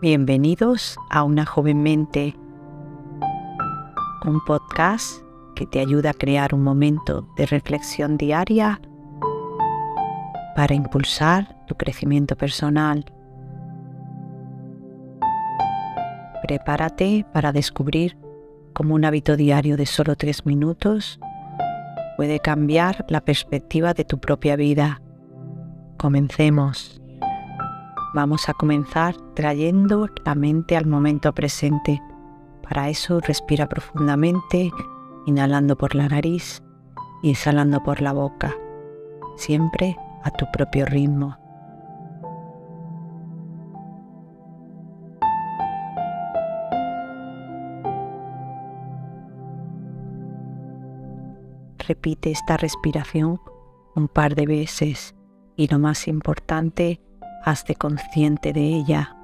Bienvenidos a Una joven mente, un podcast que te ayuda a crear un momento de reflexión diaria para impulsar tu crecimiento personal. Prepárate para descubrir cómo un hábito diario de solo tres minutos puede cambiar la perspectiva de tu propia vida. Comencemos. Vamos a comenzar trayendo la mente al momento presente. Para eso respira profundamente, inhalando por la nariz y exhalando por la boca, siempre a tu propio ritmo. Repite esta respiración un par de veces y lo más importante, hazte consciente de ella.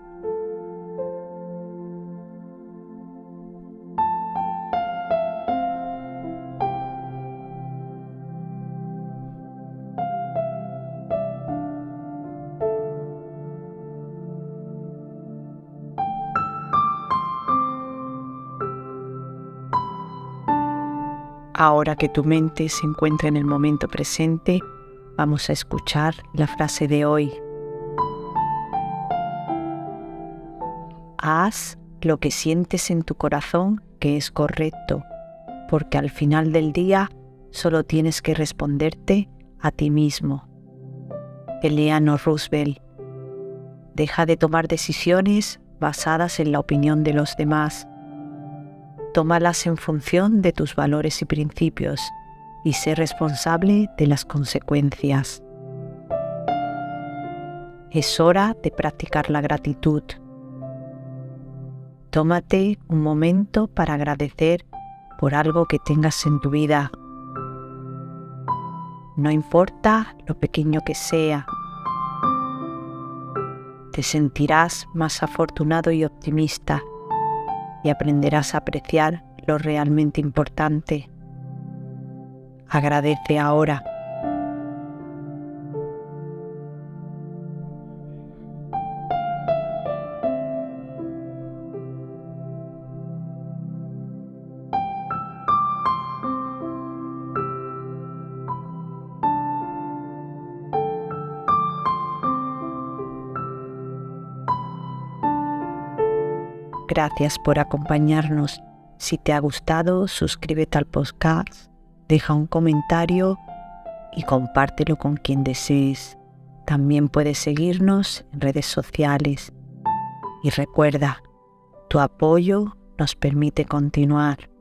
Ahora que tu mente se encuentra en el momento presente, vamos a escuchar la frase de hoy. Haz lo que sientes en tu corazón que es correcto, porque al final del día solo tienes que responderte a ti mismo. Eleanor Roosevelt. Deja de tomar decisiones basadas en la opinión de los demás tómalas en función de tus valores y principios y sé responsable de las consecuencias. Es hora de practicar la gratitud. Tómate un momento para agradecer por algo que tengas en tu vida. No importa lo pequeño que sea, te sentirás más afortunado y optimista y aprenderás a apreciar lo realmente importante. Agradece ahora. Gracias por acompañarnos. Si te ha gustado, suscríbete al podcast, deja un comentario y compártelo con quien desees. También puedes seguirnos en redes sociales. Y recuerda, tu apoyo nos permite continuar.